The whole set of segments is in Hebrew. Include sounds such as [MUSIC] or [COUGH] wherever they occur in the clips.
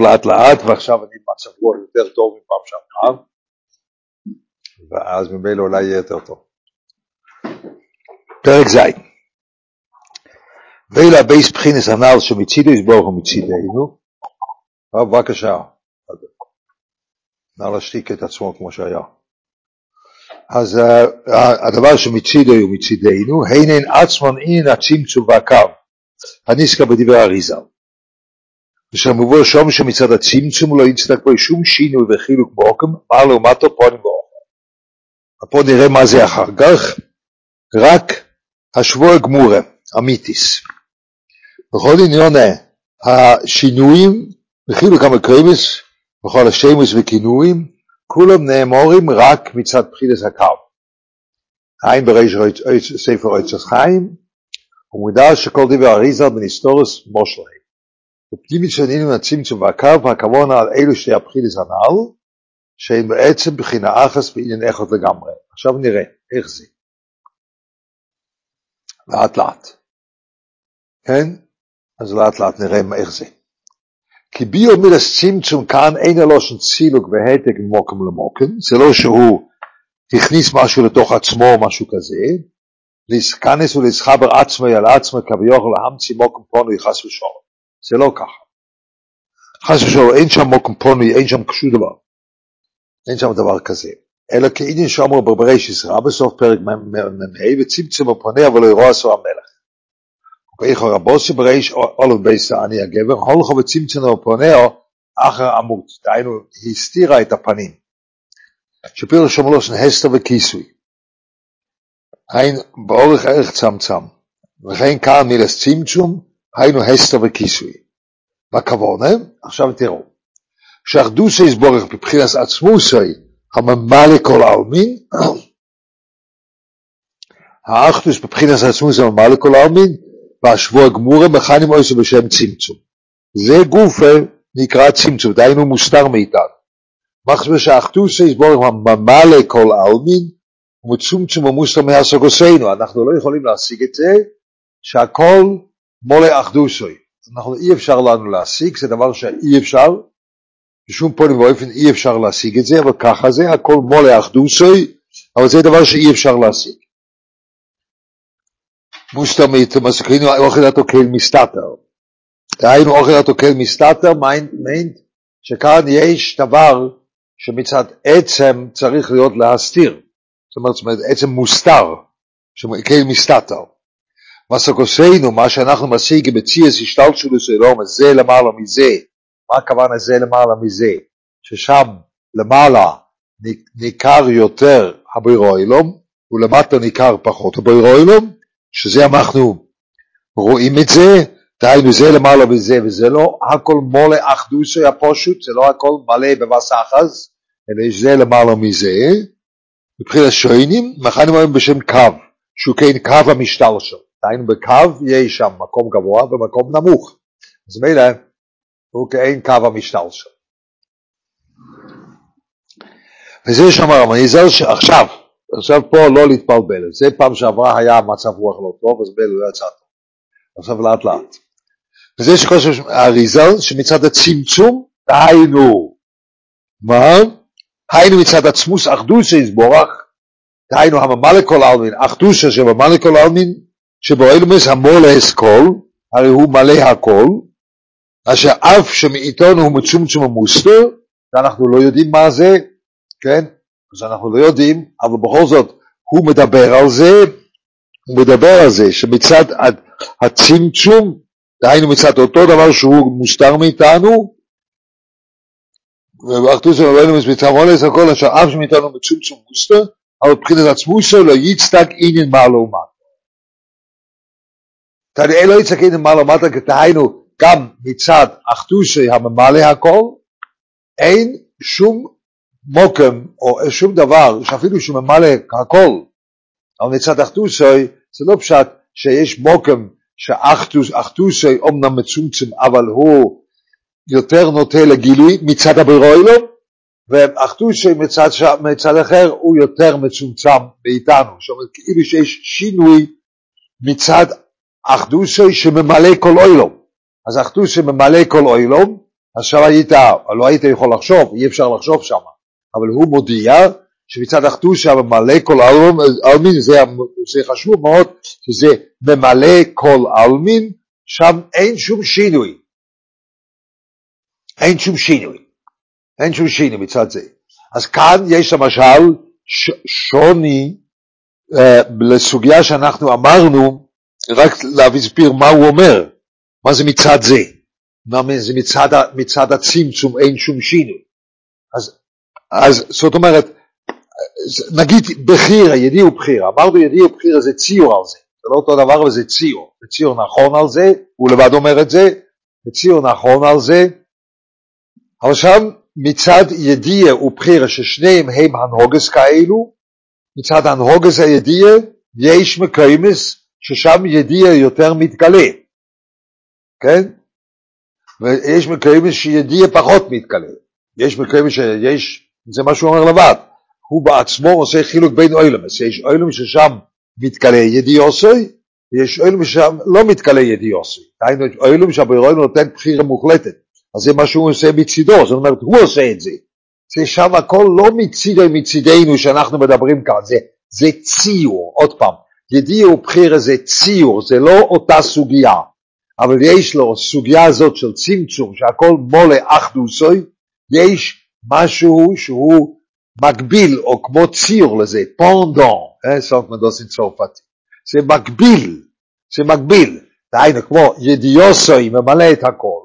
לאט לאט, ועכשיו אני במצב רוח יותר טוב מפעם שעברה, ואז ממילא אולי יהיה יותר טוב. פרק ז' ואלה בייס בחינס הנ"ל שמצידו יסבור ומצידנו, בבקשה, נא להשתיק את עצמו כמו שהיה. אז uh, הדבר שמצידו הוא מצידנו, הינן עצמן אין הצמצום והקו, הניסקה בדברי אריזה. ושהמבוא שום שמצד הצמצום לא יצטק בו שום שינוי וחילוק בעוקם, מה לעומתו פונים באוכל. פה נראה מה זה אחר כך, רק השבוע גמורה, אמיתיס. בכל עניון השינויים וחילוק המקריבס, בכל השמוס וכינויים, כולם נאמורים רק מצד בחילס הקו. עין בריש ספר רצח חיים, הוא מודע שכל דבר אריזה בניסטורס מושלהם. ופנימית שעניינים הצמצום והקו, הכוונה על אלו שתי הבחילס הנ"ל, שהן בעצם בחינה אחס בעניין אחד לגמרי. עכשיו נראה איך זה. לאט לאט. כן? אז לאט לאט נראה איך זה. כי ביו מילס צמצום כאן אין הלושן צילוק והעתק ממוקם למוקם, זה לא שהוא הכניס משהו לתוך עצמו או משהו כזה, להיכנס ולהתחבר עצמו על עצמו כביכול להמציא מוקם פונוי חס ושלום. זה לא ככה. חס ושלום, אין שם מוקם פונוי, אין שם שום דבר. אין שם דבר כזה. אלא כעניין שאומר בבראשיס רע בסוף פרק מ"ה וצמצם הפוניה ולא ירוע עשו המלך. ואיכו רבו שבריש אולו בייס אני הגבר, הולכו וצמצם הפוניה אחר עמוד, דהיינו הסתירה את הפנים. שפירוש שמלושן הסתר וכיסוי. היינו באורך ערך צמצם, וכן כאן מילס צמצום, היינו הסתר וכיסוי. בכוונה, עכשיו תראו, שאחדוסי יסבורך בבחינת עצמוסי, הממלא כל העלמין, [CLEARS THROAT] האחדוס בבחינת עצמוסי הממלא כל העלמין, והשבוע גמורה מכנים עושה בשם צמצום. זה גוף נקרא צמצום, דהיינו מוסתר מאיתנו. מחשב שהאחדוסי יסבורך הממלא כל העלמין, ומצומצום ומוסתר מהסוגוסינו, אנחנו לא יכולים להשיג את זה, שהכל מולא אחדוסוי. אנחנו אי אפשר לנו להשיג, זה דבר שאי אפשר, בשום פונים ואופן אי אפשר להשיג את זה, אבל ככה זה, הכל מולא אחדוסוי, אבל זה דבר שאי אפשר להשיג. מוסתמית, מסקרינו אוכל התוקל מסתתר. דהיינו אוכל התוקל מסתתר, מיינט שכאן יש דבר שמצד עצם צריך להיות להסתיר. זאת אומרת, עצם מוסתר, שכן מסתתר. מסקוסינו, מה שאנחנו משיגים בציאס השתלשלות שלום, זה למעלה מזה. מה הכוונה זה למעלה מזה? ששם למעלה ניכר יותר הבירוילום, ולמטה ניכר פחות הבירוילום, שזה אנחנו רואים את זה, דהיינו זה למעלה מזה וזה לא, הכל מולא אחדוסי הפושוט, זה לא הכל מלא בבסחס, אלא יש זה למעלה מזה. מבחינת שוינים, מכנים היום בשם קו, שהוא כן קו המשתלשל. דהיינו בקו יש שם מקום גבוה ומקום נמוך. אז מילא הוא כאין קו המשתלשל. וזה שאמר המניזל שעכשיו, עכשיו פה לא להתפלבל, זה פעם שעברה היה מצב רוח לא טוב, אז מילא לא יצא טוב. עכשיו לאט לאט. וזה שחושב האריזל שמצד הצמצום, דהיינו, מה? היינו מצד עצמוס אחדוסה יסבורך, דהיינו הממלא כל העלמין, אחדוסה שבמלא כל העלמין, שבאילומס המולא אסכול, הרי הוא מלא הכל, אשר אף שמעיתנו הוא מצומצום ומוסתר, ואנחנו לא יודעים מה זה, כן? אז אנחנו לא יודעים, אבל בכל זאת הוא מדבר על זה, הוא מדבר על זה שמצד הצמצום, דהיינו מצד אותו דבר שהוא מוסתר מאיתנו, ואחדוס רבנו מצד מולס הכל אשר אף שמאיתנו מצומצום מוסתר, אבל מבחינת עצמוסו לא יצטק עניין מה לעומת. כנראה לא יצטק עניין מה לעומת, דהיינו גם מצד אחדוסי הממלא הכל, אין שום מוקם או שום דבר שאפילו שהוא ממלא הכל, אבל מצד אחדוסי זה לא פשט שיש מוקם שאחדוסי אומנם מצומצם אבל הוא יותר נוטה לגילוי מצד הברוילו, ואחדוסי מצד, מצד אחר הוא יותר מצומצם מאיתנו, זאת אומרת כאילו שיש שינוי מצד אחדוסי שממלא כל אוילום. אז אחדוסי ממלא כל אוילום, עכשיו היית, לא היית יכול לחשוב, אי אפשר לחשוב שם, אבל הוא מודיע שמצד אחדושה ממלא כל עלמין, זה, זה חשוב מאוד, שזה ממלא כל עלמין, שם אין שום שינוי. אין שום שינוי. אין שום שינוי מצד זה. אז כאן יש למשל ש, שוני uh, לסוגיה שאנחנו אמרנו, רק להסביר מה הוא אומר, מה זה מצד זה, מה זה מצד, מצד הצמצום אין שום שינוי. אז, אז זאת אומרת, נגיד בחירה, ידיע ובחירה, אמרנו ידיע ובחירה זה ציור על זה, זה לא אותו דבר אבל זה ציור, זה ציור נכון על זה, הוא לבד אומר את זה, זה ציור נכון על זה, אבל שם מצד ידיע ובחירה ששניהם הם הנהוגס כאלו, מצד הנהוגס הידיע יש מקיימס ששם ידיע יותר מתגלה, כן? ויש מקיימס שידיע פחות מתגלה, יש מקיימס שיש, זה מה שהוא אומר לבד, הוא בעצמו עושה חילוק בין אוילמס, יש אוילם ששם מתגלה ידיעוסוי, ויש אוילם ששם לא מתגלה ידיעוסוי, דהיינו אוילם שהבריאון נותן בחירה מוחלטת, אז זה מה שהוא עושה מצידו, זאת אומרת הוא עושה את זה, זה שם הכל לא מצידו מצידנו שאנחנו מדברים כאן, זה, זה ציור, עוד פעם, ידיע ובחירה זה ציור, זה לא אותה סוגיה, אבל יש לו סוגיה הזאת של צמצום, שהכל מולה אחדוסוי, יש משהו שהוא מקביל או כמו ציור לזה, פונדון, אה, סוף מדוסין צרפתי, זה מקביל, זה מקביל, דהיינו כמו ידיוסוי ממלא את הכל,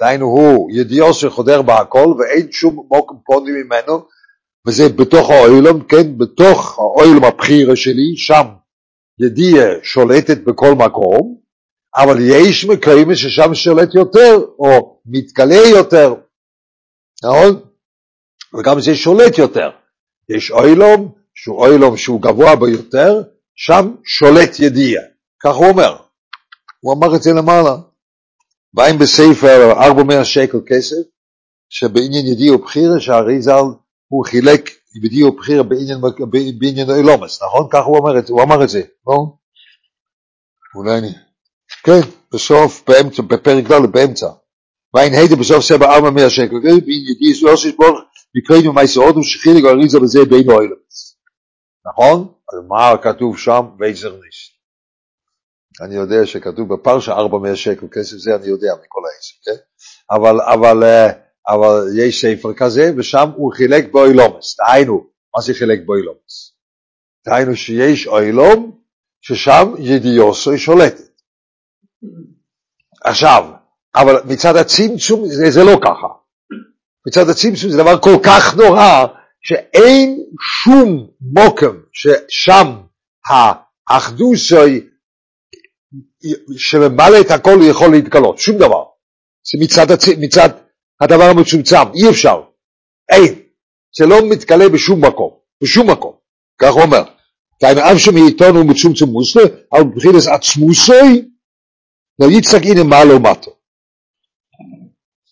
דהיינו הוא ידיוסוי חודר בהכל ואין שום מוקם פוני ממנו, וזה בתוך האוילום, כן, בתוך האוילום הבחירה שלי, שם ידיעה שולטת בכל מקום, אבל יש מקרים ששם שולט יותר, או מתגלה יותר, נכון? וגם זה שולט יותר. יש אוילום, שהוא אוילום שהוא גבוה ביותר, שם שולט ידיע. כך הוא אומר. הוא אמר את זה למעלה. באים בספר 400 שקל כסף, שבעניין ידיע ובחירה, שהאריזל הוא חילק ידיע ובחירה בעניין, בעניין אילומס, נכון? כך הוא אומר את זה, הוא אמר את זה, לא? אולי אני... כן, בסוף, באמצע, בפרק ד' באמצע. ואין הידה בסוף סבא 400 שקל, בעניין ידיע יוסי ברוך מקראים ומייסאות ושחיליק אריזה בזה בין אוילמס. נכון? אז מה כתוב שם? וייזר ניסט. אני יודע שכתוב בפרשה 400 שקל כסף, זה אני יודע מכל העסק, כן? אבל, אבל, אבל יש ספר כזה, ושם הוא חילק באוילומס. דהיינו, מה זה חילק באוילומס? דהיינו שיש אוילום, ששם ידיעוסו שולטת. עכשיו, אבל מצד הצמצום זה, זה לא ככה. מצד הצמצום זה דבר כל כך נורא, שאין שום מוקם ששם האחדוסוי שממלא את הכל יכול להתגלות, שום דבר. זה מצד, הצ... מצד הדבר המצומצם, אי אפשר, אין. זה לא מתגלה בשום מקום, בשום מקום, כך הוא אומר. hiton und mit zum zum Musle, aber bringt עצמוסוי, לא יצחק הנה מעלה ומטה.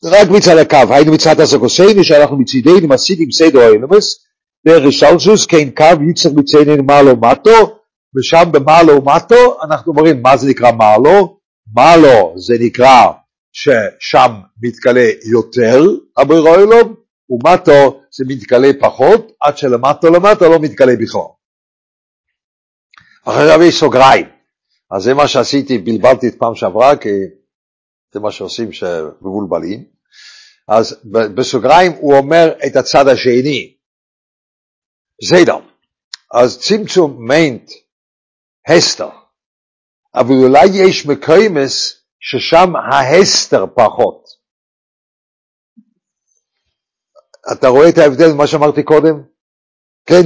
רק מצד הקו, היינו מצד הסגוסינו שאנחנו מצידנו מסידים סדר האילומס, דרך שלשוס, כן קו יצטרך מצדנו מעלו מטו, ושם במעלו מטו אנחנו אומרים מה זה נקרא מעלו, מעלו זה נקרא ששם מתגלה יותר הברירו אילום, ומטו זה מתגלה פחות, עד שלמטו למטו לא מתגלה בכלל. עכשיו יש סוגריים, אז זה מה שעשיתי, בלבלתי את פעם שעברה, כי זה מה שעושים שמבולבלים. אז בסוגריים הוא אומר את הצד השני. בסדר. אז צמצום מיינט הסתר, אבל אולי יש מקיימס ששם ההסתר פחות. אתה רואה את ההבדל ממה שאמרתי קודם? כן.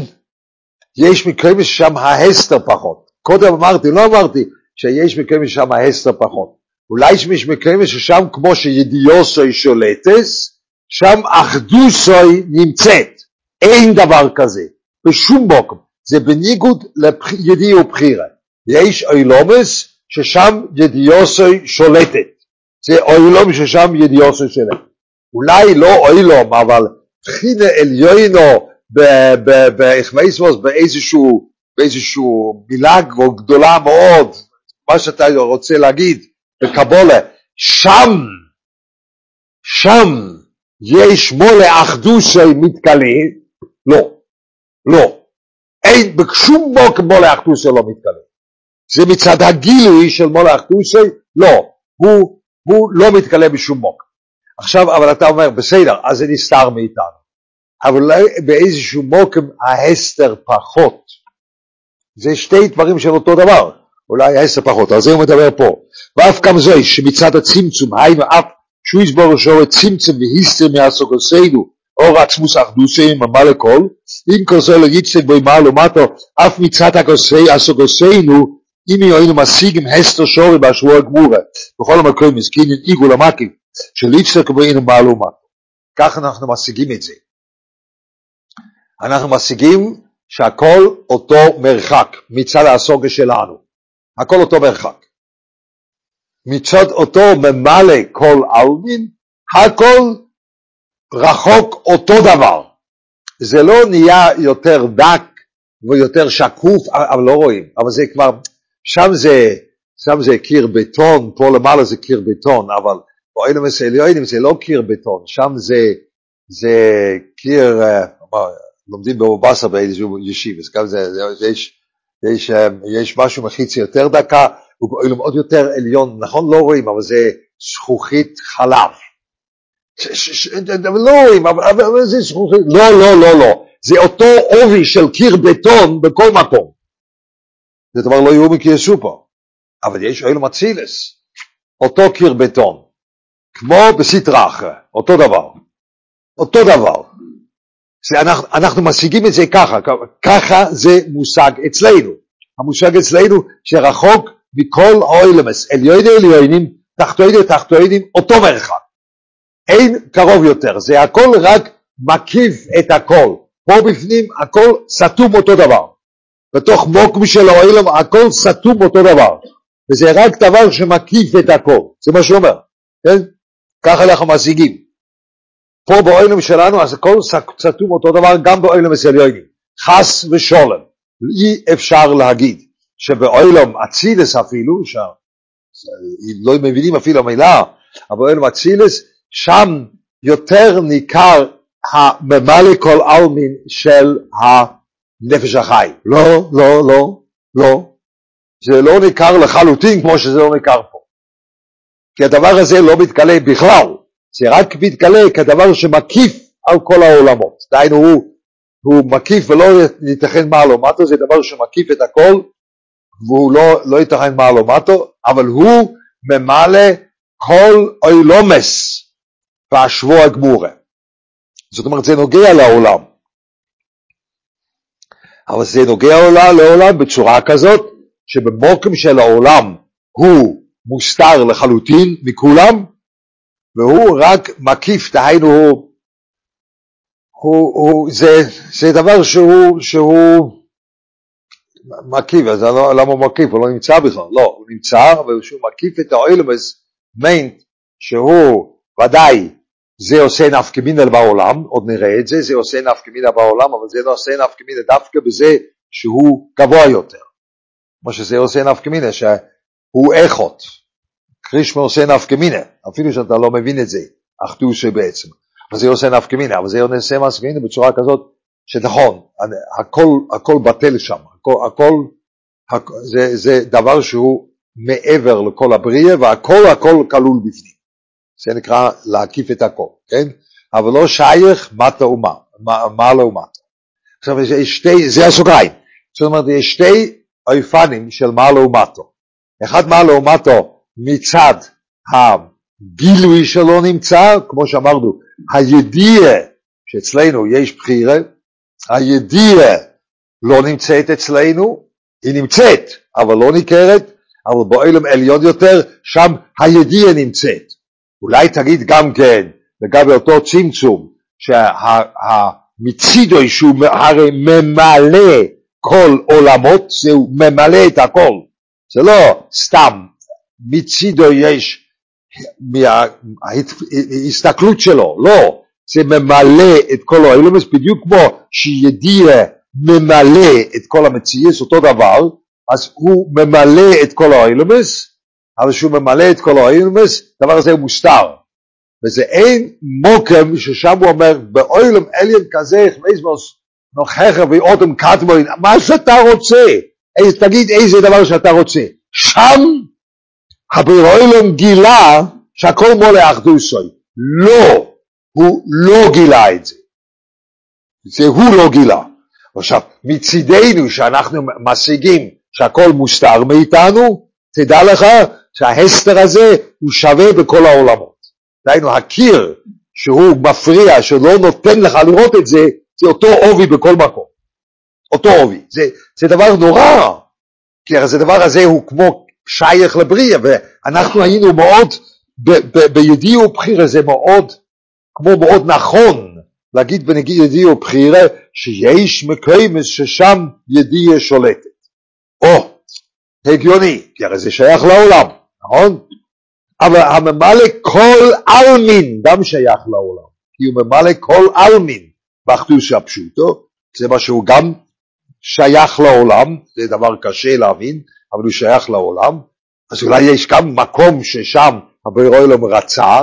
יש מקיימס ששם ההסתר פחות. קודם אמרתי, לא אמרתי שיש מקיימס ששם ההסתר פחות. אולי יש מקרים ששם כמו שידיעוסוי שולטס, שם אחדוסוי נמצאת. אין דבר כזה, בשום בוקם. זה בניגוד לידיע ובחירה. יש אילומס ששם ידיעוסוי שולטת. זה אילום ששם ידיעוסוי שולטת. אולי לא אילום, אבל תחינה עליונו באיכמייסמוס באיזשהו, באיזשהו מילה גדולה מאוד, מה שאתה רוצה להגיד, בקבולה, שם, שם יש מולה אחדוסי מתגלה, לא, לא, אין בשום מוק מולה אחדוסי לא מתגלה. זה מצד הגילוי של מולה אחדוסי, לא, הוא, הוא לא מתגלה בשום מוק. עכשיו, אבל אתה אומר, בסדר, אז זה נסתר מאיתנו. אבל אולי באיזשהו מוקם ההסתר פחות. זה שתי דברים של אותו דבר, אולי ההסתר פחות, על זה הוא מדבר פה. ואף גם זה שמצד הצמצום, היינו אף שהוא יסבור שור צמצם והיסטר מהסוגוסינו, אור עצמוס אחדוסי אם כל זה לא יצטק בו מעל ומטו, אף מצד הסוגוסינו, אם היינו משיגים הסתר שורי בשבוע הגמורה, בכל המקום מסכינים עיגול המקיף, של יצטק בו מעל ומטו. כך אנחנו משיגים את זה. אנחנו משיגים שהכל אותו מרחק מצד הסוגה שלנו. הכל אותו מרחק. מצד אותו ממלא כל עלמין, הכל רחוק אותו דבר. זה לא נהיה יותר דק ויותר שקוף, אבל לא רואים, אבל זה כבר, שם זה, שם זה קיר בטון, פה למעלה זה קיר בטון, אבל באוילמס עליונים זה לא קיר בטון, שם זה, זה קיר, אה, לומדים בבאסה באיזשהו ישיב, אז גם זה, זה, יש, יש, אה, יש משהו מחיצה יותר דקה, ובאוילם עוד יותר עליון, נכון לא רואים, אבל זה זכוכית חלב. לא רואים, אבל זה זכוכית, לא, לא, לא, לא, זה אותו עובי של קיר בטון בכל מקום. זה דבר לא יאומן כי יסופר, אבל יש אוילם אצילס, אותו קיר בטון, כמו בסטרה אחרי, אותו דבר, אותו דבר. אנחנו, אנחנו משיגים את זה ככה, ככה זה מושג אצלנו. המושג אצלנו שרחוק מכל האוילמס, עליוני עליונים, תחתוני תחתונים, אותו מרחק. אין קרוב יותר, זה הכל רק מקיף את הכל. פה בפנים הכל סתום אותו דבר. בתוך מוקם של האוילם הכל סתום אותו דבר. וזה רק דבר שמקיף את הכל, זה מה שהוא אומר, כן? ככה אנחנו משיגים. פה באוילם שלנו אז הכל סתום אותו דבר גם באוילם אצל חס ושולם. אי אפשר להגיד שבאוילם אצילס אפילו, שלא מבינים אפילו המילה, אבל באוילם אצילס, שם יותר ניכר הממלא כל עלמין של הנפש החי. לא, לא, לא, לא. זה לא ניכר לחלוטין כמו שזה לא ניכר פה. כי הדבר הזה לא מתגלה בכלל. זה רק מתגלה כדבר שמקיף על כל העולמות. דהיינו הוא, הוא מקיף ולא ייתכן מעלו מטו, זה דבר שמקיף את הכל והוא לא, לא ייתכן מעלו מטו, אבל הוא ממלא כל אילומס והשבוע הגמורה. זאת אומרת זה נוגע לעולם. אבל זה נוגע לעולם בצורה כזאת שבמוקם של העולם הוא מוסתר לחלוטין מכולם, והוא רק מקיף, דהיינו הוא, הוא, הוא זה, זה דבר שהוא, שהוא מקיף, אז לא, למה הוא מקיף? הוא לא נמצא בכלל, לא, הוא נמצא, אבל כשהוא מקיף את האוילמס, מיינט שהוא ודאי זה עושה נפקא מינה בעולם, עוד נראה את זה, זה עושה נפקא מינה בעולם, אבל זה לא עושה נפקא מינה דווקא בזה שהוא גבוה יותר. כמו שזה עושה נפקא מינה, שהוא איכות. קרישמה עושה נפקא מינה, אפילו שאתה לא מבין את זה, אחדושה בעצם. אבל זה עושה נפקא מינה, אבל זה עושה נפקא מינה בצורה כזאת שנכון, הכל, הכל בטל שם, הכל, הכל, הכל זה, זה דבר שהוא מעבר לכל הבריאה והכל הכל כלול בפנים. זה נקרא להקיף את הכל, כן? אבל לא שייך מטה ומה, מעלה ומטה. עכשיו יש שתי, זה הסוגריים, זאת אומרת יש שתי אופנים של מעלה ומטו. אחד מעלה ומטו מצד הגילוי שלו נמצא, כמו שאמרנו, הידיעה שאצלנו יש בחירה, הידיעה לא נמצאת אצלנו, היא נמצאת, אבל לא ניכרת, אבל בעולם עליון יותר, שם הידיעה נמצאת. אולי תגיד גם כן, לגבי אותו צמצום, שהמצידו שהוא הרי ממלא כל עולמות, זהו ממלא את הכל. זה לא סתם מצידו יש מההסתכלות שלו, לא, זה ממלא את כל האילומס, בדיוק כמו שידיע ממלא את כל המציאס, אותו דבר, אז הוא ממלא את כל האילומס, אבל שהוא ממלא את כל האילומס, הדבר הזה הוא מוסתר. וזה אין מוקם ששם הוא אומר, באוילם אליין כזה, חמייזמוס, נוכחה ואודם קטמוין, מה שאתה רוצה, איזה, תגיד איזה דבר שאתה רוצה. שם הברוילום גילה שהכל מולה אחדוסוי. לא, הוא לא גילה את זה. זה הוא לא גילה. עכשיו, מצידנו שאנחנו משיגים שהכל מוסתר מאיתנו, תדע לך שההסתר הזה הוא שווה בכל העולמות. דהיינו, הקיר שהוא מפריע, שלא נותן לך לראות את זה, זה אותו עובי בכל מקום. אותו עובי. זה, זה דבר נורא, כי הרי הדבר הזה הוא כמו שייך לבריאה, ואנחנו היינו מאוד, בידיע ובחירה זה מאוד, כמו מאוד נכון להגיד בנגיע ובחירה, שיש מקיימס ששם ידיע שולטת. או, הגיוני, כי הרי זה שייך לעולם, נכון? אבל הממלא כל עלמין גם שייך לעולם, כי הוא ממלא כל עלמין באחדוס הפשוטו, זה מה שהוא גם שייך לעולם, זה דבר קשה להבין, אבל הוא שייך לעולם, אז אולי יש גם מקום ששם הבורא עולם רצה,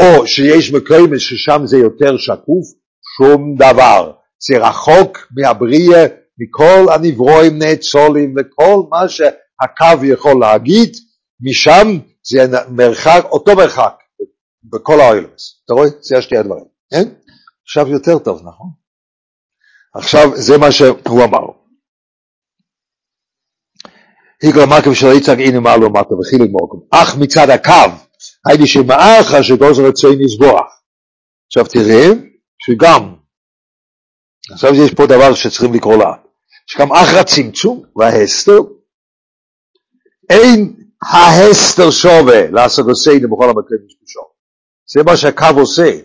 או שיש מקום ששם זה יותר שקוף, שום דבר. זה רחוק מהבריאה, מכל הנברואים נאצולים וכל מה שהקו יכול להגיד, משם זה מרחק, אותו מרחק בכל האוילמס. אתה רואה? זה השתי הדברים. כן? עכשיו יותר טוב, נכון? עכשיו זה מה שהוא אמר. היגר מקם של יצחק אינו מעלו מטה וחילק מוקם. אך מצד הקו, הייתי שמאחה שגוזר רצוי מזבוח. עכשיו תראה שגם, עכשיו יש פה דבר שצריכים לקרוא לה, שגם אחר הצמצום וההסתר, אין ההסתר שווה לעשות עושה בכל המקרים משפשו. זה מה שהקו עושה.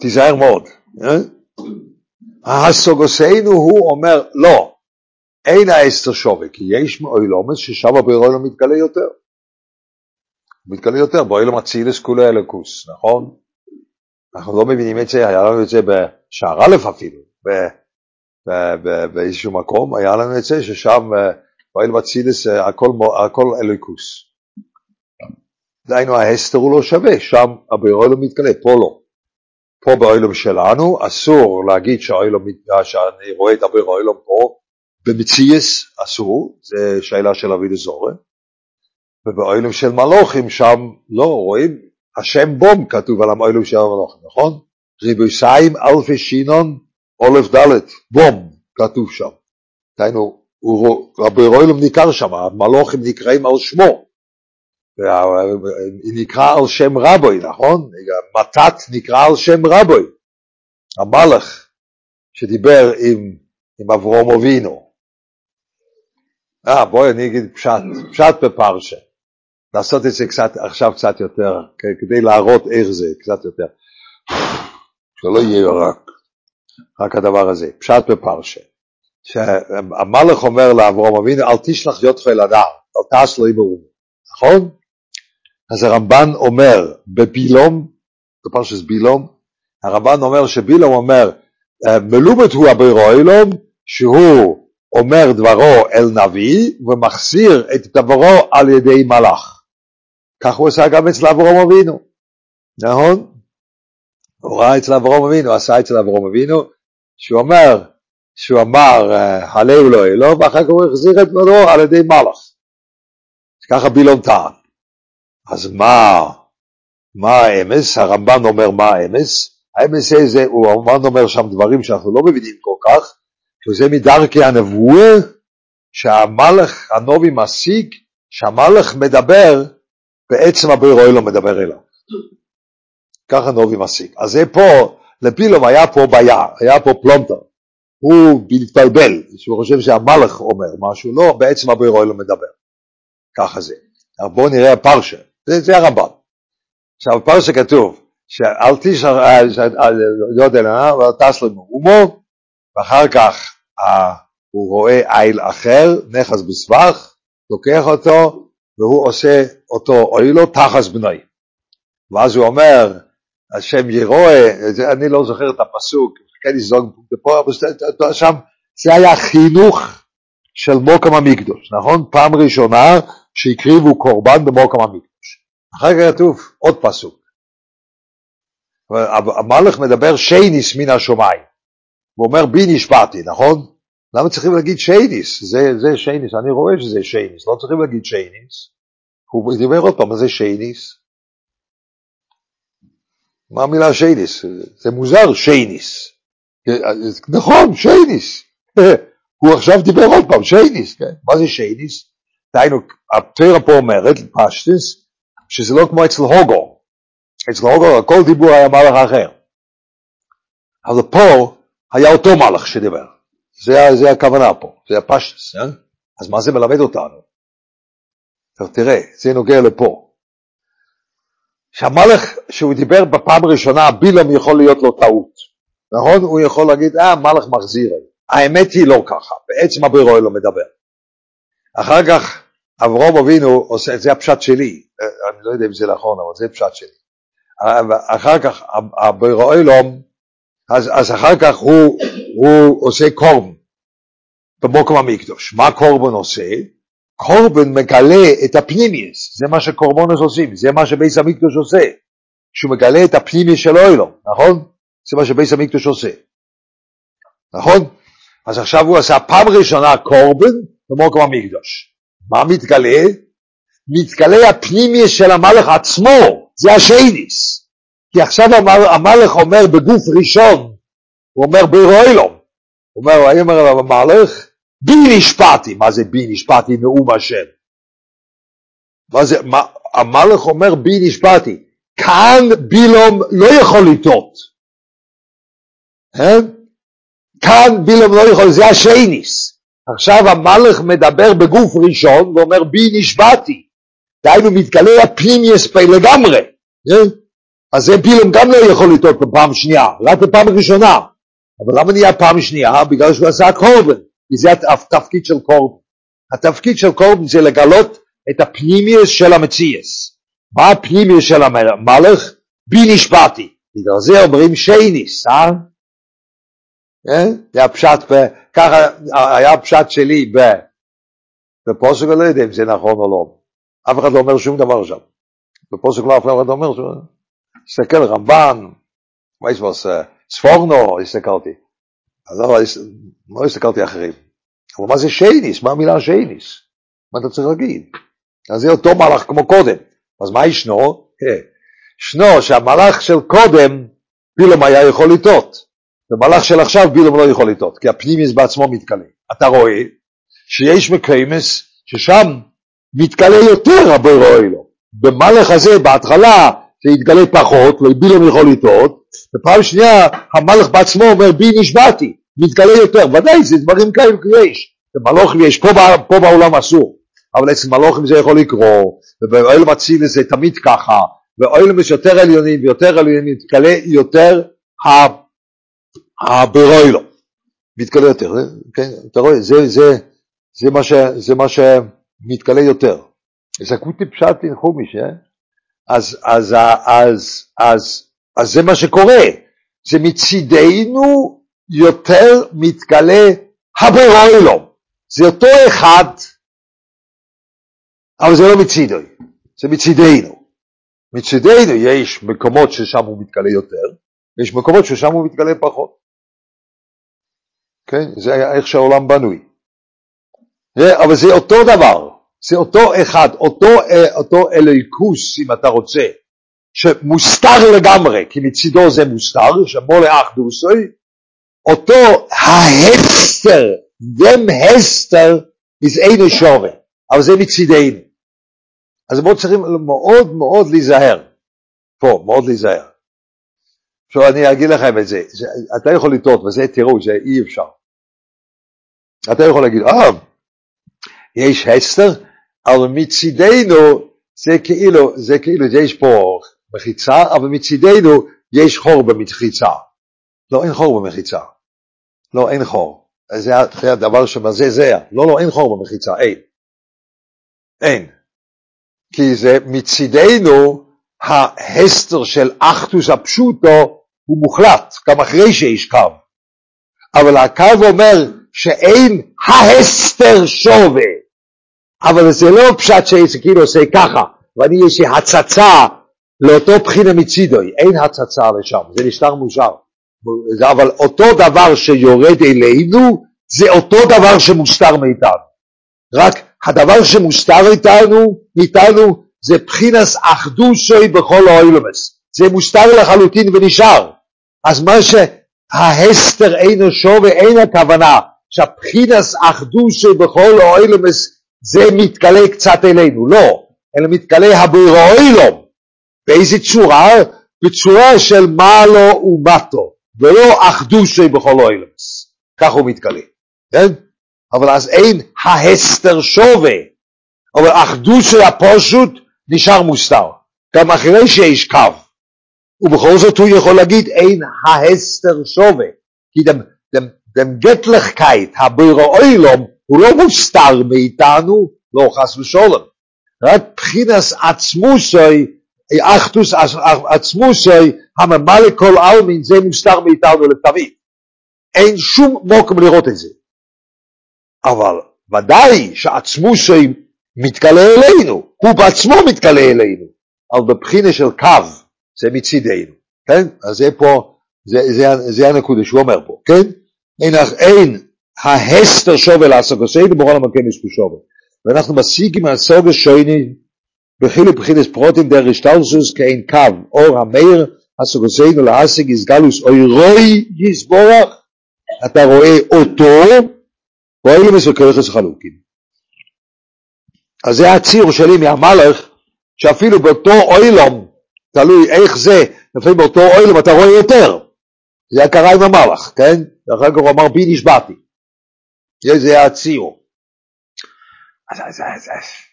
תיזהר מאוד. הסוגוסינו הוא אומר לא, אין האסתר שווה, כי יש מאוילומס ששם באוילום מתגלה יותר. מתגלה יותר, באוילום אצילס כולו אלוקוס, נכון? אנחנו לא מבינים את זה, היה לנו את זה בשער א' אפילו, באיזשהו מקום, היה לנו את זה ששם באוילום אצילס הכל, הכל אלוקוס. דהיינו ההסתר הוא לא שווה, שם הבאוילום מתגלה, פה לא. פה באוילום שלנו, אסור להגיד שהאוילום, שאני רואה את הבאוילום פה, במציאס אסור, זה שאלה של אבי דזורי, ובאוילום של מלוכים שם לא רואים, השם בום כתוב על האוילום של המלוכים, נכון? ריבוסיים אלפי שינון אולף דלת, בום כתוב שם. דהיינו, רבי רוילום ניכר שם, המלוכים נקראים על שמו, נקרא על שם רבוי, נכון? מתת נקרא על שם רבוי, המלך שדיבר עם, עם אברום אבינו. אה, בואי אני אגיד פשט, פשט בפרשה. לעשות את זה קצת, עכשיו קצת יותר, כדי להראות איך זה, קצת יותר. שלא יהיה רק, רק הדבר הזה. פשט בפרשה. שהמלך אומר לאברום אבינו, אל תשלח יותך אל הדר, אל תעש לו ימרו. נכון? אז הרמב"ן אומר בבילום, בפרשת בילום, הרמב"ן אומר שבילום אומר, מלובט הוא הבירו שהוא אומר דברו אל נביא ומחזיר את דברו על ידי מלאך. כך הוא עשה גם אצל אברום אבינו, נכון? הוא ראה אצל אברום אבינו, עשה אצל אברום אבינו, שהוא אומר, שהוא אמר, הלהו לא אלו, ואחר כך הוא החזיר את דברו על ידי מלאך. ככה בילום טען. אז מה, מה האמס? הרמב"ן אומר מה האמס? האמס זה, הוא הרמב"ן אומר שם דברים שאנחנו לא מבינים כל כך, שזה מדרכי הנבואה, שהמלך הנובי משיג, שהמלך מדבר, בעצם הבורא לא מדבר אליו. ככה נובי משיג. אז זה פה, לפילום היה פה בעיה, היה פה פלונטר. הוא מתבלבל, שהוא חושב שהמלך אומר משהו, לא, בעצם הבורא לא מדבר. ככה זה. אבל בואו נראה הפרשה. זה, זה הרמב"ן. עכשיו, בפרשה כתוב, שאל תשאר, לא יודע, אבל טס לנו אומו, ואחר כך הוא רואה איל אחר, נכס בסבך, לוקח אותו, והוא עושה אותו אוילו תחס בנוי. ואז הוא אומר, השם ירואה, אני לא זוכר את הפסוק, כן לזוג פה, שם, זה היה חינוך של מוקם המקדוש, נכון? פעם ראשונה שהקריבו קורבן במוקם המקדוש. אחר כך כתוב עוד פסוק. המלך מדבר שייניס מן השמיים. אומר בי נשבעתי, נכון? למה צריכים להגיד שייניס? זה, זה שייניס, אני רואה שזה שייניס, לא צריכים להגיד שייניס. הוא דיבר עוד פעם, מה זה שייניס? מה המילה שייניס? זה מוזר, שייניס. נכון, שייניס. [LAUGHS] הוא עכשיו דיבר עוד פעם, שייניס, כן? מה זה שייניס? דהיינו, הפטרה פה אומרת, פשטס, שזה לא כמו אצל הוגו. אצל הוגו כל דיבור היה מלאך אחר. אבל פה היה אותו מלאך שדיבר. זה, זה הכוונה פה, זה הפשטס, אה? אז מה זה מלמד אותנו? תראה, זה נוגע לפה. שהמלאך, שהוא דיבר בפעם הראשונה, בילום יכול להיות לו טעות. נכון? הוא יכול להגיד, אה, מלאך מחזיר. האמת היא לא ככה, בעצם הבירוי לא מדבר. אחר כך אברום אבינו עושה, זה הפשט שלי, אני לא יודע אם זה נכון, אבל זה הפשט שלי. אחר כך הבירואלום, אז, אז אחר כך הוא, הוא עושה קורבן במוקם המקדוש. מה קורבן עושה? קורבן מגלה את הפנימיוס, זה מה שקורבנוס עושים, זה מה שבייס המקדוש עושה, שהוא מגלה את הפנימיוס של אוילום, נכון? זה מה שבייס המקדוש עושה, נכון? אז עכשיו הוא עשה פעם ראשונה קורבן במוקם המקדוש. מה מתגלה? מתגלה הפנימיוס של המלך עצמו, זה השייניס. כי עכשיו המלך אומר בגוף ראשון, הוא אומר הוא אומר, הוא אומר המלך, בי נשפטי, מה זה בי נשפטי נאום השם? מה זה, מה, המלך אומר בי נשפטי, כאן בילום לא יכול לטעות, כן? כאן בילום לא יכול, זה השייניס. עכשיו המלך מדבר בגוף ראשון ואומר בי נשבעתי, דהיינו מתגלה הפנימיוס לגמרי, כן? אז זה בילום גם לא יכול לטעות בפעם שנייה, רק בפעם ראשונה. אבל למה נהיה פעם שנייה? בגלל שהוא עשה קורבן. כי זה התפקיד של קורבן. התפקיד של קורבן זה לגלות את הפנימיוס של המציאס. מה הפנימיוס של המלך? בי נשבעתי. בגלל זה אומרים שייניס, אה? זה הפשט, ככה היה הפשט שלי בפוסק, אני לא יודע אם זה נכון או לא. אף אחד לא אומר שום דבר שם. בפוסק לא אף אחד לא אומר שום דבר. תסתכל, רמב"ן, מה יש פה, ספורנו, הסתכלתי. לא, לא הסתכלתי אחרים. אבל מה זה שייניס? מה המילה שייניס? מה אתה צריך להגיד? אז זה אותו מלאך כמו קודם. אז מה ישנו? ישנו שהמלאך של קודם, בילום היה יכול לטעות. ומלאך של עכשיו בילום לא יכול לטעות, כי הפנימיס בעצמו מתגלה. אתה רואה שיש מקיימס ששם מתגלה יותר הבורא אלו. במלאך הזה בהתחלה זה יתגלה פחות, ובילום יכול לטעות, ופעם שנייה המלך בעצמו אומר בי נשבעתי, מתגלה יותר, ודאי זה דברים כאלה יש, במלוכים יש, פה, פה בעולם אסור, אבל אצל מלוכים זה יכול לקרות, ובאוהל מציל זה תמיד ככה, באוהל יש יותר עליונים ויותר עליונים, מתגלה יותר הברוילו, מתגלה יותר, כן, אתה רואה, זה, זה, זה, מה, ש, זה מה שמתגלה יותר. זה כותי פשט חומיש, אה? אז, אז, אז, אז, אז זה מה שקורה, זה מצידנו יותר מתגלה הברוילו, זה אותו אחד, אבל זה לא מצידו, זה מצידנו. מצידנו יש מקומות ששם הוא מתגלה יותר, ויש מקומות ששם הוא מתגלה פחות. כן? זה איך שהעולם בנוי. אבל זה אותו דבר, זה אותו אחד, אותו, אותו אלוהיקוס, אם אתה רוצה, שמוסתר לגמרי, כי מצידו זה מוסתר, שמו לאחדוסוי, אותו ההסתר, דם הסתר, אינו שווה, אבל זה מצידנו. אז בואו צריכים מאוד מאוד להיזהר, פה, מאוד להיזהר. עכשיו אני אגיד לכם את זה, אתה יכול לטעות, וזה תראו, זה אי אפשר. אתה יכול להגיד, אה, יש הסתר, אבל מצידנו זה כאילו, זה כאילו, יש פה מחיצה, אבל מצידנו יש חור במחיצה. לא, אין חור במחיצה. לא, אין חור. זה, הדבר שמזעזע. לא, לא, אין חור במחיצה, אין. אין. כי זה מצידנו, ההסתר של אחטוס הפשוטו הוא מוחלט, גם אחרי שיש קו. אבל הקו אומר שאין ההסתר שווה. אבל זה לא פשט שזה כאילו עושה ככה, ואני יש לי הצצה לאותו בחינה מצידוי, אין הצצה לשם, זה נשאר מוזר. אבל אותו דבר שיורד אלינו, זה אותו דבר שמוסתר מאיתנו. רק הדבר שמוסתר איתנו, מאיתנו, זה בחינס אחדושי בכל האוילמס. זה מוסתר לחלוטין ונשאר. אז מה שההסתר אינו שווה, אין הכוונה שהבחינס אחדושי בכל האוילמס זה מתגלה קצת אלינו, לא, אלא מתגלה הבוירו אוילום. באיזה צורה? בצורה של מעלו ומטו, ולא אחדושי בכל האוילמס. כך הוא מתגלה, כן? אבל אז אין ההסתר שווה, אבל אחדושי הפושוט נשאר מוסתר, גם אחרי שיש קו. ובכל זאת הוא יכול להגיד אין ההסתר שווה, כי דם, דם, דם גטלכקייט, הבירו אוילום, הוא לא מוסתר מאיתנו, לא חס ושולם, רק בחינס עצמוסוי, אחדוס עצמוסוי, הממלא כל עלמין, זה מוסתר מאיתנו לתמיד. אין שום מוקם לראות את זה. אבל ודאי שעצמוסוי מתגלה אלינו, הוא בעצמו מתגלה אלינו, אבל בבחינה של קו, זה מצידנו, כן? אז זה פה, זה, זה, זה הנקודה שהוא אומר פה, כן? אין, אין ההסתר שווה להשגוסנו, בכל המקום יש פה שווה. ואנחנו משיגים הסוגה שויני בחילוק בחילס פרוטים דרך השתלסוס כאין קו, אור המאיר, הסוגוסנו איסגלוס אוי רוי יסבורך, אתה רואה אותו, ואילומס וכרכס חלוקים. אז זה הציר שלי מהמלך, שאפילו באותו אוילום, תלוי איך זה, לפעמים באותו אוילום אתה רואה יותר. זה הקרה עם המלך, כן? ואחר כך הוא אמר בי נשבעתי. זה היה הציר. אז, אז, אז, אז.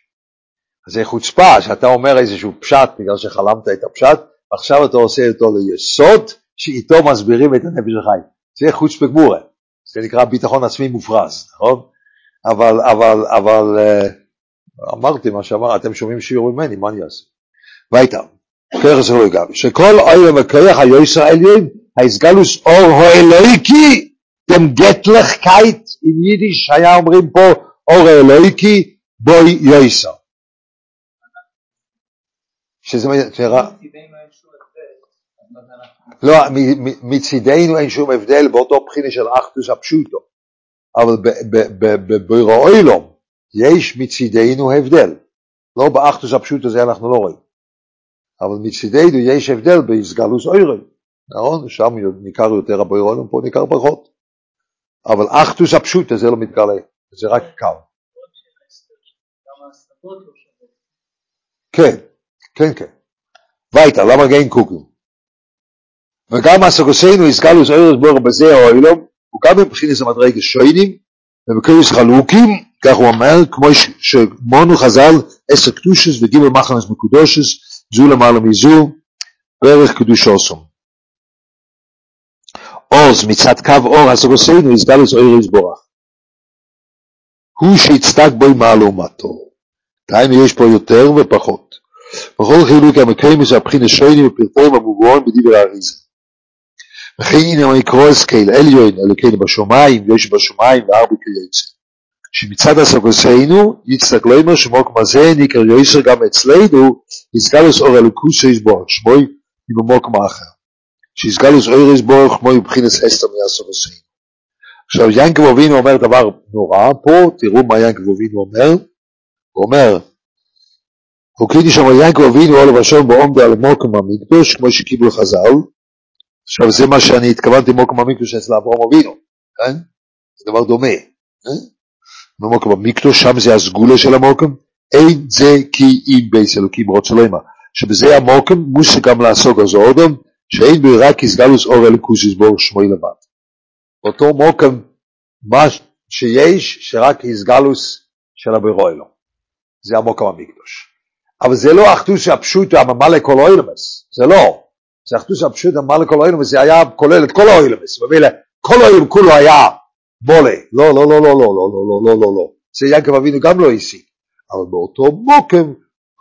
זה חוצפה שאתה אומר איזשהו פשט בגלל שחלמת את הפשט, ועכשיו אתה עושה אותו ליסוד שאיתו מסבירים את הנפש החי. זה חוץ בגמורה, זה נקרא ביטחון עצמי מופרז, נכון? אבל, אבל, אבל, uh, אמרתי מה שאמר, אתם שומעים שיעור ממני, מה אני אעשה? ואיתה, כרך זה לא יגב, שכל אוי ומכריח היושר העליון, ההסגלוס אור האלוהיקי, דם גטלך קייט, עם יידיש היה אומרים פה אור האלוהיקי, בוי יויסר. שזה נראה... לא, מצידנו אין שום הבדל באותו בחינה של אחדוס הפשוטו, אבל בבירו אוילום, יש מצידנו הבדל. לא באחדוס הפשוט הזה אנחנו לא רואים. אבל מצידנו יש הבדל בהסגלוס אוירן. נכון? שם ניכר יותר הבוירון, פה ניכר פחות. אבל אחדוס הפשוט הזה לא מתגלה, זה רק קל. כן, כן, כן. וייטה, למה אין קוקים? וגם הסגוסינו הסגלוס אוירס בור בזה האוילום, הוא גם מבחינת המדרגה שוינים, ובקריס חלוקים, כך הוא אומר, כמו שמונו חז"ל עשר קדושס וגימל מחנס מקודושס, זו למעלה מזו, בערך קדושוסום. עוז מצד קו אור הסוגוסינו יסגלוס אור יסבורך. הוא שיצדק בו מעלה ומטו. דהיינו יש פה יותר ופחות. בכל חילוק המקיימס הבחינה שוינים ופרטים המובואים בדיבר האריזה. וכן הנה מקרוא הסקייל עליון אלוקינו בשמיים, יש בשמיים וארבע כיוצא. שמצד הסגוסינו יצטק לא אומר שמוק מזה ניקר יויסר גם אצלנו יסגלוס אור אלוקוס יסבורך שמוי ממוק מאחר. שיסגלוס אור יסבורך כמו מבחינס אסתר מהסגוסינו. עכשיו ינקב אבינו אומר דבר נורא פה, תראו מה ינקב אבינו אומר, הוא אומר, הוקידי שם ינקב אבינו עולה ושום בעומדו על מוקם המקדוש כמו שקיבלו חז"ל, עכשיו זה מה שאני התכוונתי מוקם המקדוש אצל אברהם אבינו, כן? זה דבר דומה, כן? במוקם המקדוש, שם זה הסגולה של המוקם, אין זה כי אם בייס אלוקים רוצה לומר, שבזה המוקם מוסה גם לעסוק אז אודם, שאין בו רק הסגלוס אור אלוקוס יסבור שמוי לבד. אותו מוקם, מה שיש, שרק הסגלוס של הבירוי זה המוקם המקדוש. אבל זה לא אחדוס הפשוט הממלא כל אוילמס, זה לא. זה אחדוס הפשוט הממלא כל אוילמס, זה היה כולל את כל האוילמס, ומילא כל האוילם כולו היה בולה. לא, לא, לא, לא, לא, לא, לא, לא, לא, לא, לא. זה יעקב אבינו גם לא השיג. אבל באותו מוקם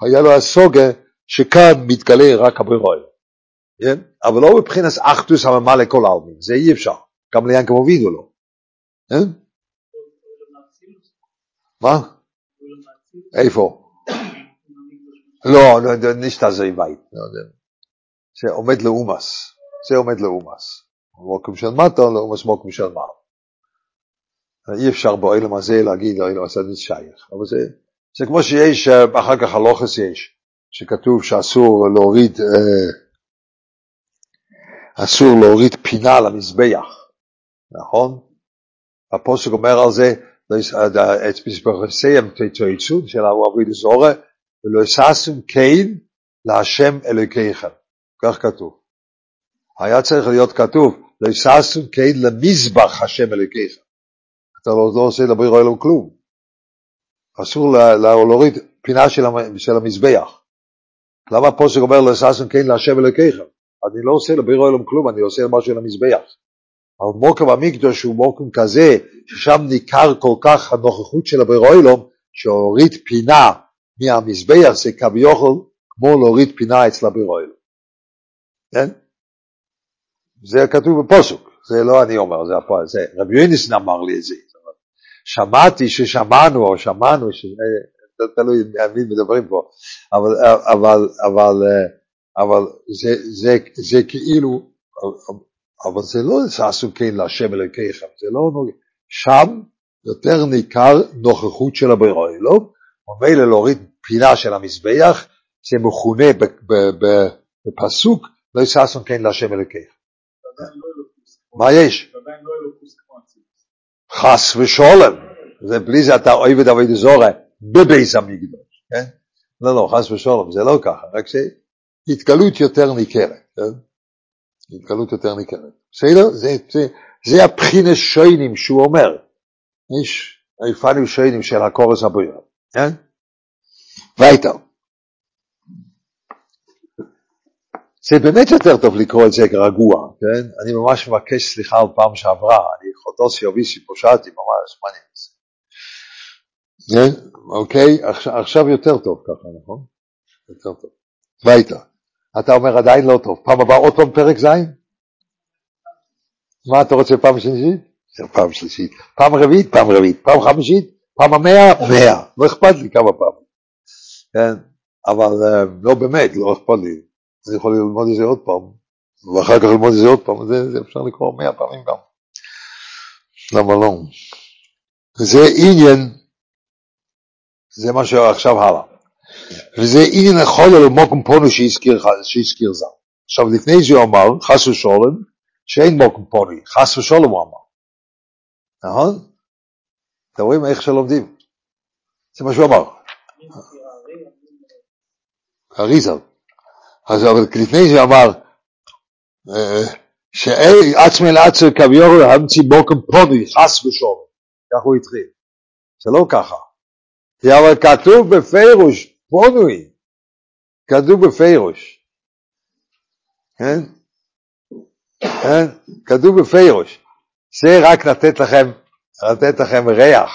היה לו הסוגה שכאן מתגלה רק הברירוי. כן? אבל לא מבחינת אחדוס הממלא כל העלמין, זה אי אפשר. גם ליעקב אבינו לא. כן? מה? איפה? לא, nicht also weit. זה עומד לאומס, זה עומד לאומס. מוקם של מטה לאומס מוקם של מעל. אי אפשר באוילם הזה להגיד האוילם הזה אני שייך, אבל זה, זה כמו שיש, אחר כך הלוחס יש, שכתוב שאסור להוריד, אסור להוריד פינה למזבח, נכון? הפוסק אומר על זה, את מספרסיהם תצויצון של העבוד זורה, ולא אססום קיין להשם אלוקיכם, כך כתוב. היה צריך להיות כתוב, לא אססום קיין למזבח השם אלוקיכם. אתה לא, לא עושה לביר אלוהים כלום. אסור להוריד פינה של, המזבח. למה הפוסק אומר לא אססום קיין להשם אלוקיכם? אני לא עושה לביר אלוהים כלום, אני עושה משהו למזבח. אבל מוקם המקדוש הוא מוקם כזה, ששם ניכר כל כך הנוכחות של הביר אלוהים, שהוריד פינה מהמזבח זה כביכול כמו להוריד פינה אצל הביר אלוהים. כן? זה כתוב בפוסוק, זה לא אני אומר, זה, הפועל, זה רבי יוניסן אמר לי את זה. שמעתי ששמענו או שמענו, ש... תלוי מי מדברים פה, אבל, אבל, אבל, אבל זה, זה, זה כאילו, אבל זה לא ששו כן להשם אלוקיכם, זה לא נוגע, שם יותר ניכר נוכחות של הברירה אלוהים, ומילא להוריד פינה של המזבח, זה מכונה בפסוק, לא יששון כן להשם אלוקיכם. מה יש? חס ושולם, זה בלי זה אתה אוהב את אבי דזורה בבייס המקדוש, כן? לא, לא, חס ושולם, זה לא ככה, רק שהתגלות יותר ניכרת, כן? התגלות יותר ניכרת. בסדר? זה, זה, זה הבחינה שיינים שהוא אומר. יש היפנים שיינים של הקורס הבריאה, כן? וייטר. זה באמת יותר טוב לקרוא את זה כרגוע, כן? אני ממש מבקש סליחה על פעם שעברה, אני חוטוסי אביסי פושעתי ממש, מה אני אעשה? כן? אוקיי? עכשיו יותר טוב ככה, נכון? יותר טוב. וייטר. אתה אומר עדיין לא טוב. פעם הבאה עוד פעם פרק ז'? מה אתה רוצה פעם שלישית? פעם שלישית. פעם רביעית? פעם רביעית. פעם חמישית? פעם המאה? מאה. לא אכפת לי כמה פעמים. כן? אבל לא באמת, לא אכפת לי. אני יכול ללמוד את זה עוד פעם, ואחר כך ללמוד את זה עוד פעם, זה, זה אפשר לקרוא מאה פעמים גם. למה לא? זה עניין, זה מה שעכשיו הלאה. וזה עניין החולל מוקם פונו שהזכיר זה. עכשיו לפני זה הוא אמר, חס ושולם, שאין מוקם פונו, חס ושולם הוא אמר. נכון? אתם רואים איך שלומדים? זה מה שהוא אמר. אריזה. אז אבל לפני זה אמר, שעצמי לעצר כביורו המציא בוקם פונו, חס ושולם. כך הוא התחיל. זה לא ככה. אבל כתוב בפירוש, פונוי, כתוב בפירוש, כן? כן? כתוב בפירוש, זה רק לתת לכם, לתת לכם ריח,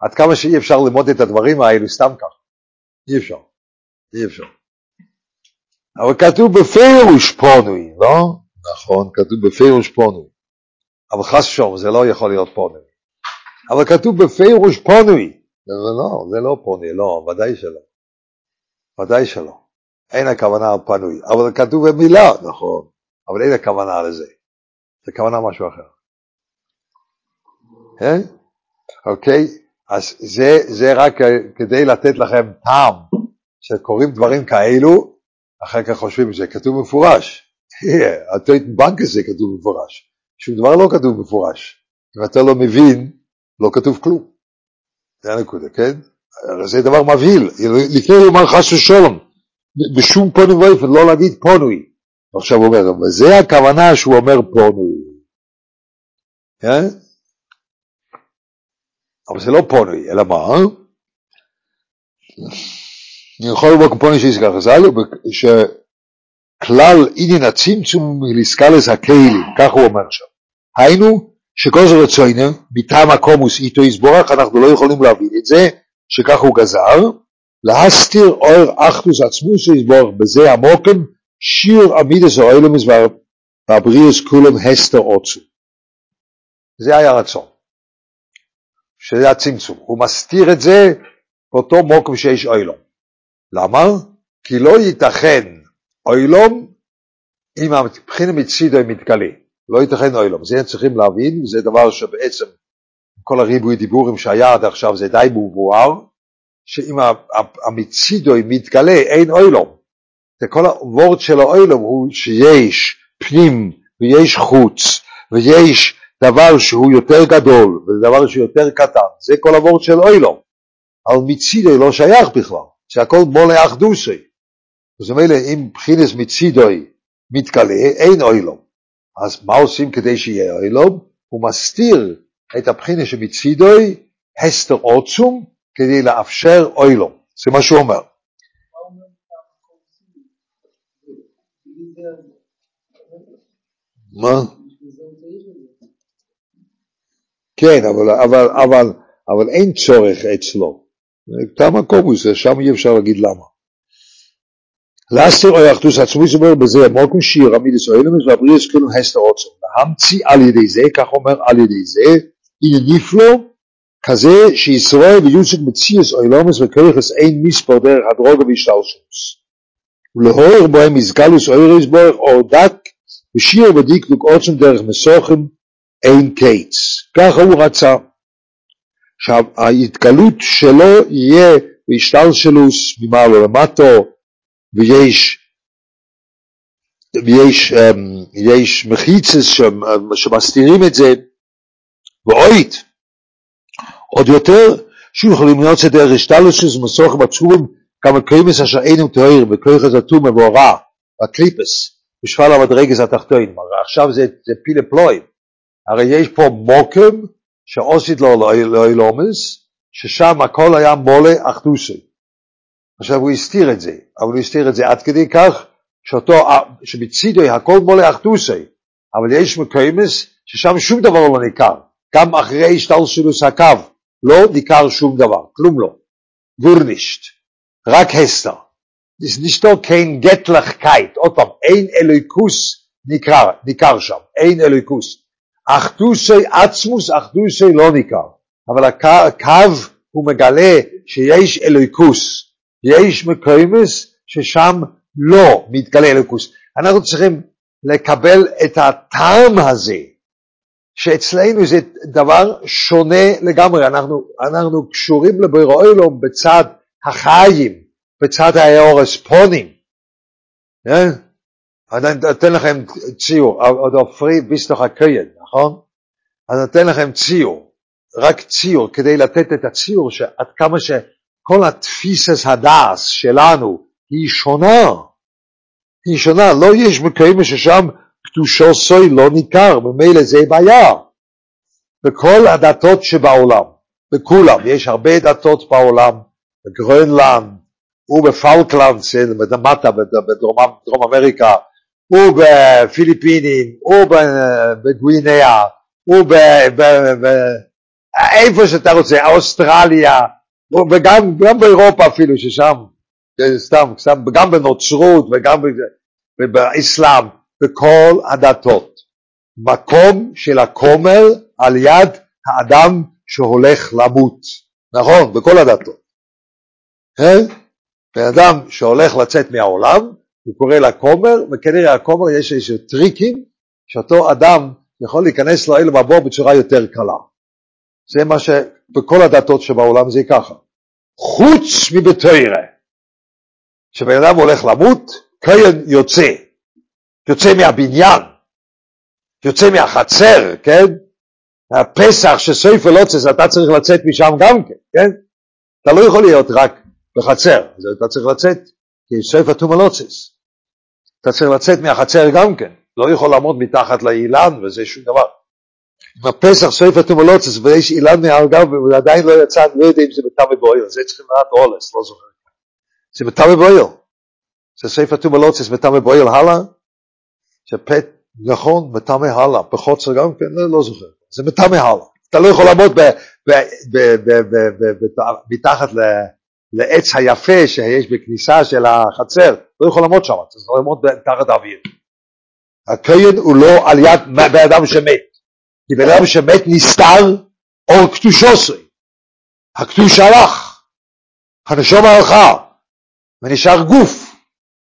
עד כמה שאי אפשר ללמוד את הדברים האלו סתם כך, אי אפשר, אי אפשר. אבל כתוב בפירוש פונוי, לא? נכון, כתוב בפירוש פונוי, אבל חס ושלום, זה לא יכול להיות פונוי, אבל כתוב בפירוש פונוי, זה לא, זה לא פונוי, לא, ודאי שלא. ודאי שלא. אין הכוונה על פנוי, אבל כתוב במילה, נכון, אבל אין הכוונה לזה. זה כוונה משהו אחר. כן? אוקיי? אז זה, זה רק כדי לתת לכם טעם שקורים דברים כאלו, אחר כך חושבים שזה כתוב מפורש. הטויט בנק הזה כתוב מפורש. שום דבר לא כתוב מפורש. אם אתה לא מבין, לא כתוב כלום. זה הנקודה, כן? זה דבר מבהיל, לפני הוא אמר חס ושלום, בשום פונוי ואופן, לא להגיד פונוי. עכשיו הוא אומר, וזה הכוונה שהוא אומר פונוי. כן? אבל זה לא פונוי, אלא מה? אני יכול לומר פונוי שיזכר חז"ל, שכלל עניין הצמצום מליסקלס הכלים, כך הוא אומר שם. היינו, שכל זה רצוינו, מטעם הקומוס איתו יסבורך, אנחנו לא יכולים להבין את זה, שכך הוא גזר, להסתיר אור אחדוס עצמוס יסבורך בזה המוקם, שיר עמידס האוילמס והבריאס כולם הסתר עוצו. זה היה רצון, שזה הצמצום. הוא מסתיר את זה באותו מוקם שיש אוילום. למה? כי לא ייתכן אוילום אם הבחינה מצידו מתגלה. לא ייתכן אוילום. זה צריכים להבין, זה דבר שבעצם כל הריבוי דיבורים שהיה עד עכשיו זה די מבואר, שאם המצידו מתגלה אין אוילום. כל הוורד של האוילום הוא שיש פנים ויש חוץ ויש דבר שהוא יותר גדול ודבר שהוא יותר קטן, זה כל הוורד של אוילום. אבל מצידו לא שייך בכלל, זה הכל מולה אחדוסי. זאת אומרת, אם בחינס מצידוי מתגלה, אין אוילום. אז מה עושים כדי שיהיה אוילום? הוא מסתיר את הבחינה שמצידוי הסתר עוצום כדי לאפשר אוילום. זה מה שהוא אומר. מה? כן, אבל, אבל, אבל, אבל אין צורך אצלו. כמה קומוס, שם אי אפשר להגיד למה. לאסטר אוי אחדוס עצמוס אומר בזה מוקם שיר עמידס אוילמס והבריאס כאילו הסתר עוצם. להמציא על ידי זה, כך אומר על ידי זה, הנה נפלו כזה שישראל ויוצג מציאס אוילמס וכריכס אין מספר דרך הדרוגה והשתלשלוס. ולהור בהם מזגלוס אוירס בורך או דק ושיר ודקדוק עוצם דרך מסוכם אין קיץ. ככה הוא רצה. עכשיו ההתגלות שלו יהיה בהשתלשלוס ממעלה למטו ויש ויש um, יש מחיצס שמסתירים את זה ואוית עוד יותר שהוא יכולים להיות דרך השתלשלוס ומסוכם בתשובים כמה קרימס אשר אינו תוהר וכוח הזה תומה והורע הקליפס בשפל המדרגס התחתון עכשיו זה, זה פילה פלואים הרי יש פה מוקם שעושית לו לאילומס ששם הכל היה מולה אחדוסי עכשיו הוא הסתיר את זה אבל הוא הסתיר את זה עד כדי כך שאותו, שבצידו הכל מולה אחדוסי אבל יש מקיימס ששם שום דבר לא ניכר גם אחרי השתלשלוס הקו לא ניכר שום דבר, כלום לא, גורנישט רק הסתר. Ist nicht doch kein Gettlichkeit. Otom, ein Eloikus ניכר, ניכר שם, אין אלוהיקוס. אחדוסי עצמוס, אחדוסי לא ניכר. אבל הקו הוא מגלה שיש אלוהיקוס. יש מקומס ששם לא מתגלה אלוהיקוס. אנחנו צריכים לקבל את הטעם הזה, שאצלנו זה דבר שונה לגמרי. אנחנו, אנחנו קשורים לבירו אילום בצד החיים בצד האורספונים. אני אתן לכם ציור, עוד עופרי ביסטוך הכהן, נכון? אני אתן לכם ציור, רק ציור, כדי לתת את הציור שעד כמה שכל התפיסס הדס שלנו היא שונה, היא שונה, לא יש מקרים ששם קדושו סוי לא ניכר, ממילא זה בעיה. בכל הדתות שבעולם, בכולם, יש הרבה דתות בעולם, בגרונלנד, ובפלקלנד, למטה בדרום אמריקה, ובפיליפינים, ובגווינאה, ואיפה שאתה רוצה, אוסטרליה, וגם באירופה אפילו, ששם, סתם, סתם, גם בנוצרות וגם באסלאם, בכל הדתות. מקום של הכומר על יד האדם שהולך למות. נכון, בכל הדתות. בן אדם שהולך לצאת מהעולם, הוא קורא לכומר, וכנראה הכומר יש איזה טריקים, שאותו אדם יכול להיכנס לאל מבוא בצורה יותר קלה. זה מה שבכל הדתות שבעולם זה ככה. חוץ מבתוירה, כשבן אדם הולך למות, כהן יוצא, יוצא מהבניין, יוצא מהחצר, כן? הפסח שסויפה לוצס, אתה צריך לצאת משם גם כן, כן? אתה לא יכול להיות רק בחצר, אתה צריך לצאת, כי ספר תומלוצס. אתה צריך לצאת מהחצר גם כן, לא יכול לעמוד מתחת לאילן וזה שום דבר. עם הפסח ספר תומלוצס ויש אילן מעל גב ועדיין לא יצא, אני לא יודע אם זה בטמא בויל, זה צריכים לדעת אולס, לא זוכר. זה בטמא בויל. זה ספר תומלוצס בטמא בויל הלאה, שפט, נכון, בטמא הלאה, בחוצר גם כן, לא, לא זוכר. זה בטמא הלאה. אתה לא יכול לעמוד מתחת ל... לעץ היפה שיש בכניסה של החצר, לא יכול לעמוד שם, צריך לעמוד תחת האוויר. הכהן הוא לא על יד בן אדם שמת, כי בן אדם שמת נסתר אור קדושוסי, הקדוש הלך, הנשום הלכה, ונשאר גוף,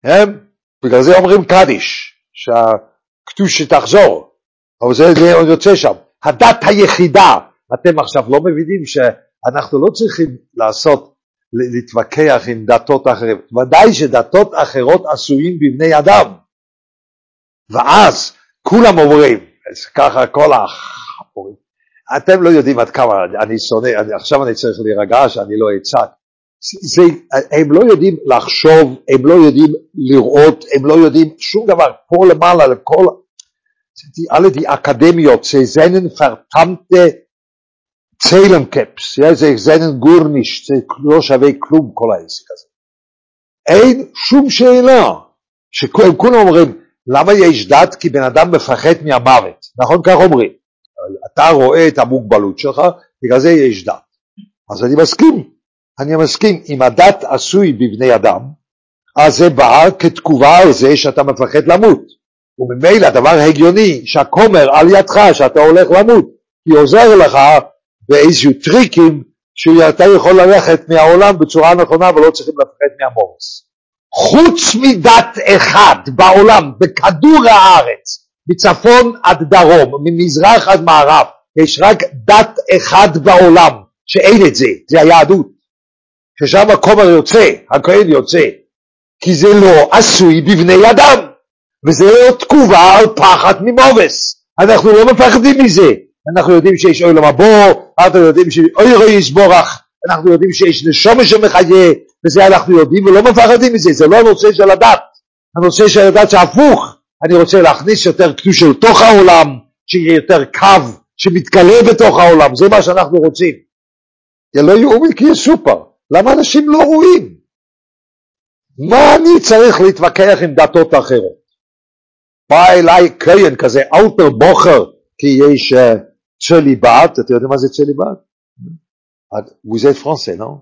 הם, בגלל זה אומרים קדיש, שהקדוש תחזור, אבל זה, יוצא שם. הדת היחידה, אתם עכשיו לא מבינים שאנחנו לא צריכים לעשות, להתווכח עם דתות אחרות, ודאי שדתות אחרות עשויים בבני אדם, ואז כולם אומרים, ככה כל החפורים, אתם לא יודעים עד כמה אני שונא, אני, עכשיו אני צריך להירגע שאני לא אצעק. הם לא יודעים לחשוב, הם לא יודעים לראות, הם לא יודעים שום דבר. פה למעלה, לכל, alle die Akademיות, sie seien verdammte Zählencaps, ja, sie seien gar nicht, sie לא שווה כלום כל העסק הזה. אין שום שאלה, שהם כולם אומרים, למה יש דת? כי בן אדם מפחד מהמוות, נכון? כך אומרים. אתה רואה את המוגבלות שלך, בגלל זה יש דת. אז אני מסכים, אני מסכים, אם הדת עשוי בבני אדם, אז זה בא כתגובה על זה שאתה מפחד למות. וממילא הדבר הגיוני שהכומר על ידך שאתה הולך למות, כי עוזר לך באיזשהו טריקים שאתה יכול ללכת מהעולם בצורה נכונה ולא צריכים לפחד מהמורס. חוץ מדת אחד בעולם, בכדור הארץ, מצפון עד דרום, ממזרח עד מערב, יש רק דת אחד בעולם שאין את זה, זה היהדות. ששם הכומר יוצא, הכהן יוצא, כי זה לא עשוי בבני אדם, וזה לא תגובה על פחד ממובס. אנחנו לא מפחדים מזה, אנחנו יודעים שיש אוי למבור, אנחנו יודעים שאוי רואי יסבורך, אנחנו יודעים שיש נשומה שמחיה, וזה אנחנו יודעים ולא מפחדים מזה, זה לא הנושא של הדת, הנושא של הדת זה הפוך, אני רוצה להכניס יותר קדושה לתוך העולם, שיהיה יותר קו שמתגלה בתוך העולם, זה מה שאנחנו רוצים. לא יאומי כי יש סופר, למה אנשים לא רואים? מה אני צריך להתווכח עם דתות אחרות? בא אליי כהן כזה, אלתר בוכר, כי יש uh, צליבת, אתה יודע מה זה צליבת? vous êtes français, non?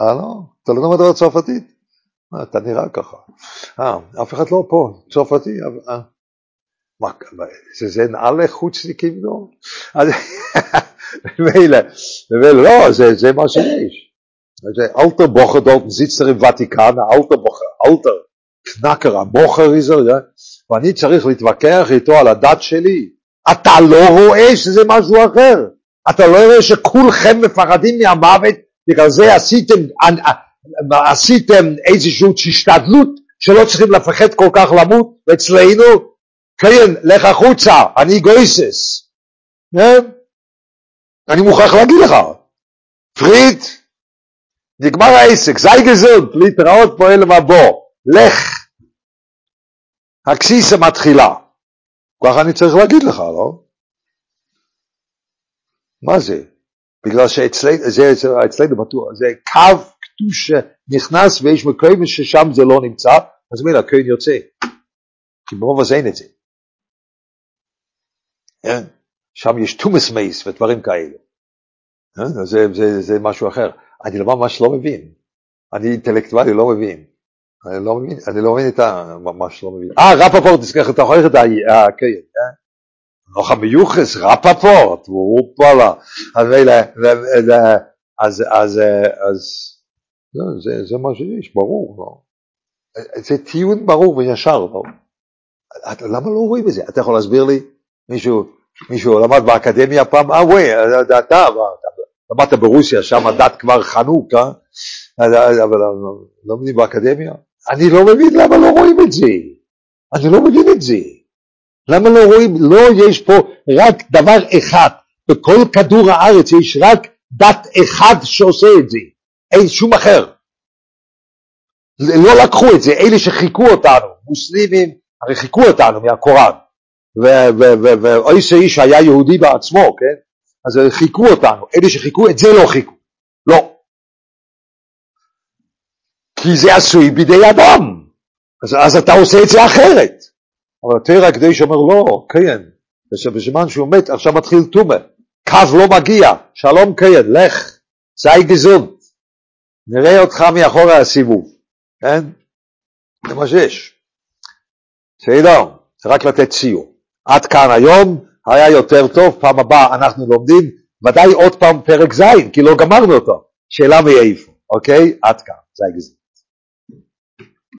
אה לא? אתה לא מדבר צרפתית? אתה נראה ככה. אה, אף אחד לא פה, צרפתי, אה. מה, זה נעלי חוצניקים לא? מילא, לא, זה מה שיש. זה אלתר בוכר דולטן זיצר עם ותיקן, אלתר בוכר, אלתר, קנקר המוכר איזר, ואני צריך להתווכח איתו על הדת שלי. אתה לא רואה שזה משהו אחר. אתה לא רואה שכולכם מפחדים מהמוות, בגלל זה עשיתם עשיתם איזושהי השתדלות שלא צריכים לפחד כל כך למות, ואצלנו, כן, לך החוצה, אני גויסס. כן? אני מוכרח להגיד לך, פריד, נגמר העסק, זי גזונט, להתראות פועל מבוא, לך. הקסיסה מתחילה. ככה אני צריך להגיד לך, לא? מה זה? בגלל שאצלנו בטוח, זה קו קדושה נכנס ויש מקום ששם זה לא נמצא, אז מילא הכהן יוצא. כי ברוב הזה אין את זה. כן? שם יש תומס מייס ודברים כאלה. כן? זה, זה, זה משהו אחר. אני ממש לא מבין. אני אינטלקטואלי לא מבין. אני לא מבין, אני לא מבין את ה... ממש לא מבין. אה, רפפורט, תזכר, אתה יכול ללכת הכהן, כן? נוח המיוחס, רפפורט, הוא וואלה. אז, אז, אז, לא, זה, זה מה שיש, ברור. לא. זה טיעון ברור וישר. לא. למה לא רואים את זה? אתה יכול להסביר לי? מישהו, מישהו למד באקדמיה פעם? אה, וואי, אתה, למדת ברוסיה, שם הדת כבר חנוק, אה? אבל לא מבין באקדמיה? אני לא מבין למה לא רואים את זה. אני לא מבין את זה. למה לא רואים? לא, יש פה רק דבר אחד. בכל כדור הארץ יש רק דת אחד שעושה את זה. אין שום אחר. לא לקחו את זה, אלה שחיכו אותנו, מוסלימים, הרי חיכו אותנו מהקוראן, ואויסא איש היה יהודי בעצמו, כן? אז חיכו אותנו, אלה שחיכו, את זה לא חיכו, לא. כי זה עשוי בידי אדם, אז, אז אתה עושה את זה אחרת. אבל תראה הקדש אומר לא, כן, בזמן שהוא מת עכשיו מתחיל טומא, קו לא מגיע, שלום כן, לך, זי גזונט. נראה אותך מאחורי הסיבוב, כן? זה מה שיש. בסדר, זה רק לתת ציור. עד כאן היום, היה יותר טוב, פעם הבאה אנחנו לומדים, ודאי עוד פעם פרק ז', כי לא גמרנו אותו. שאלה מאיפה, אוקיי? עד כאן, זה הגזים.